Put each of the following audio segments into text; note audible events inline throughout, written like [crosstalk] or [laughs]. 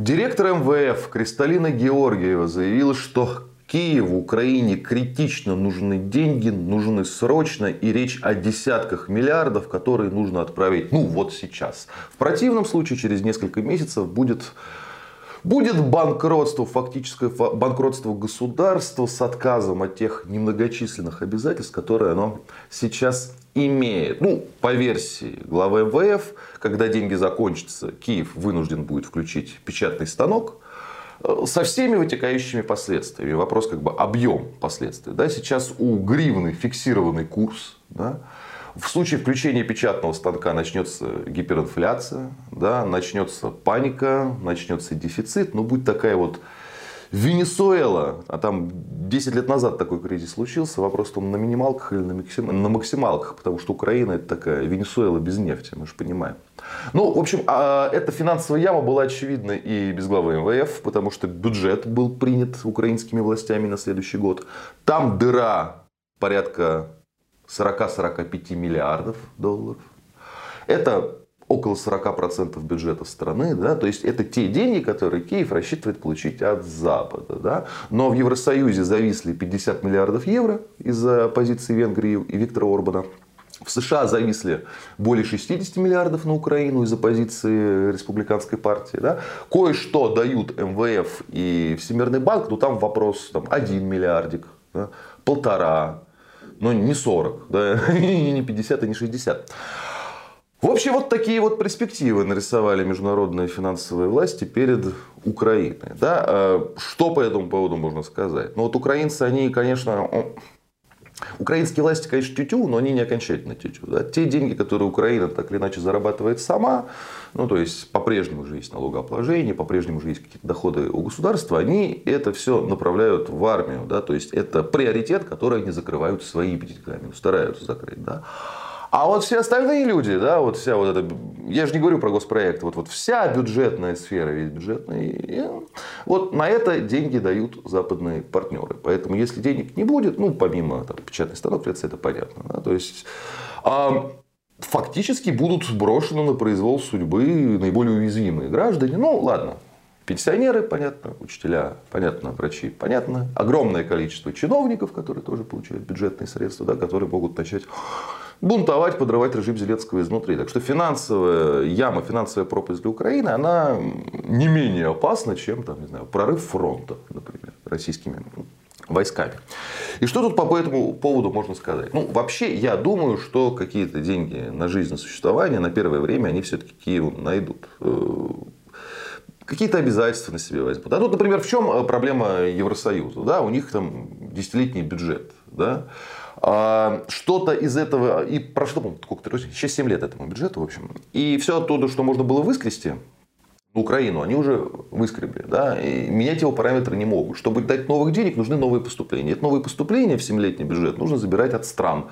Директор МВФ Кристалина Георгиева заявила, что Киеву, Украине критично нужны деньги, нужны срочно, и речь о десятках миллиардов, которые нужно отправить, ну вот сейчас. В противном случае, через несколько месяцев будет Будет банкротство, фактическое банкротство государства с отказом от тех немногочисленных обязательств, которые оно сейчас имеет. Ну, по версии главы МВФ, когда деньги закончатся, Киев вынужден будет включить печатный станок, Э, со всеми вытекающими последствиями. Вопрос как бы объем последствий. Да, сейчас у гривны фиксированный курс. Да, в случае включения печатного станка начнется гиперинфляция, да, начнется паника, начнется дефицит. Но будет такая вот Венесуэла, а там 10 лет назад такой кризис случился, вопрос в том, на минималках или на максималках, потому что Украина это такая Венесуэла без нефти, мы же понимаем. Ну, в общем, а, эта финансовая яма была очевидна и без главы МВФ, потому что бюджет был принят украинскими властями на следующий год. Там дыра порядка 40-45 миллиардов долларов. Это около 40% бюджета страны, да, то есть это те деньги, которые Киев рассчитывает получить от Запада. Да. Но в Евросоюзе зависли 50 миллиардов евро из-за позиции Венгрии и Виктора Орбана. В США зависли более 60 миллиардов на Украину из-за позиции республиканской партии. Да? Кое-что дают МВФ и Всемирный банк, но там вопрос там, 1 миллиардик, да? полтора, но не 40, да? не [laughs] 50 и не 60. В общем, вот такие вот перспективы нарисовали международные финансовые власти перед Украиной. Да? А что по этому поводу можно сказать? Ну вот украинцы, они, конечно, Украинские власти, конечно, тютю, но они не окончательно тютю. Да? Те деньги, которые Украина так или иначе зарабатывает сама, ну то есть по-прежнему же есть налогообложение, по-прежнему же есть какие-то доходы у государства, они это все направляют в армию. Да? То есть это приоритет, который они закрывают своими деньгами, стараются закрыть. Да? А вот все остальные люди, да, вот вся вот эта, я же не говорю про госпроект, вот, вот вся бюджетная сфера, весь бюджетный, вот на это деньги дают западные партнеры. Поэтому если денег не будет, ну, помимо там, печатной станок, это понятно. Да, то есть, а, фактически будут брошены на произвол судьбы наиболее уязвимые граждане. Ну, ладно, Пенсионеры, понятно, учителя, понятно, врачи, понятно. Огромное количество чиновников, которые тоже получают бюджетные средства, да, которые могут начать бунтовать, подрывать режим Зеленского изнутри. Так что финансовая яма, финансовая пропасть для Украины, она не менее опасна, чем там, не знаю, прорыв фронта, например, российскими войсками. И что тут по этому поводу можно сказать? Ну, вообще, я думаю, что какие-то деньги на жизнь, на существование, на первое время, они все-таки Киеву найдут. Э, какие-то обязательства на себе возьмут. Да, тут, например, в чем э, проблема Евросоюза? Да, у них там десятилетний бюджет. Да? А, что-то из этого, и прошло, сколько-то, сейчас 7 лет этому бюджету, в общем. И все оттуда, что можно было выскрести, Украину, они уже выскребли. Да? И менять его параметры не могут. Чтобы дать новых денег, нужны новые поступления. Это новые поступления в 7-летний бюджет нужно забирать от стран.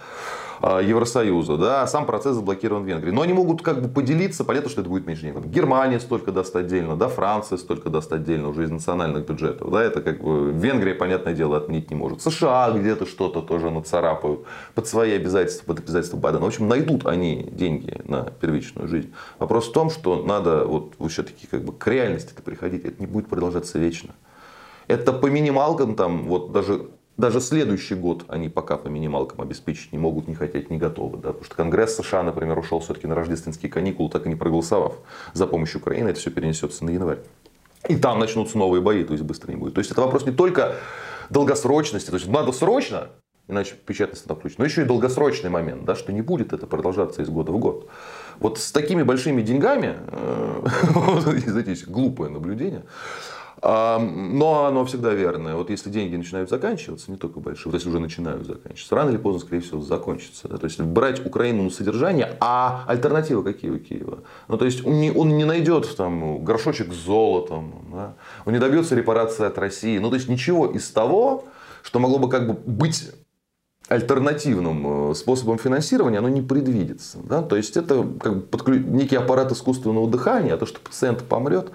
А, Евросоюза, да, сам процесс заблокирован в Венгрии. Но они могут как бы поделиться, понятно, что это будет меньше денег. Германия столько даст отдельно, да, Франция столько даст отдельно уже из национальных бюджетов, да, это как бы Венгрия, понятное дело, отменить не может. США где-то что-то тоже нацарапают под свои обязательства, под обязательства Байдена. В общем, найдут они деньги на первичную жизнь. Вопрос в том, что надо вот все-таки как бы к реальности приходить, это не будет продолжаться вечно. Это по минималкам там, вот даже даже следующий год они пока по минималкам обеспечить не могут, не хотят, не готовы. Да? Потому что Конгресс США, например, ушел все-таки на рождественские каникулы, так и не проголосовав за помощь Украины, это все перенесется на январь. И там начнутся новые бои, то есть быстро не будет. То есть это вопрос не только долгосрочности, то есть надо срочно, иначе печатный станок включить, но еще и долгосрочный момент, да, что не будет это продолжаться из года в год. Вот с такими большими деньгами, э, [laughs] знаете, глупое наблюдение, но оно всегда верное. Вот если деньги начинают заканчиваться, не только большие, вот если уже начинают заканчиваться, рано или поздно, скорее всего, закончится. То есть брать Украину на содержание, а альтернатива какие у Киева? Ну, то есть он не, он не найдет там горшочек с золотом, да? он не добьется репарации от России. Ну, то есть ничего из того, что могло бы как бы быть альтернативным э, способом финансирования, оно не предвидится. Да? То есть это как бы подклю... некий аппарат искусственного дыхания, а то, что пациент помрет,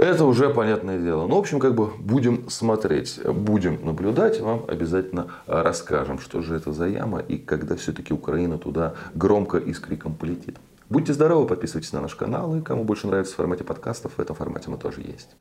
это уже понятное дело. Ну, в общем, как бы будем смотреть, будем наблюдать, вам обязательно расскажем, что же это за яма и когда все-таки Украина туда громко и с криком полетит. Будьте здоровы, подписывайтесь на наш канал. И кому больше нравится в формате подкастов, в этом формате мы тоже есть.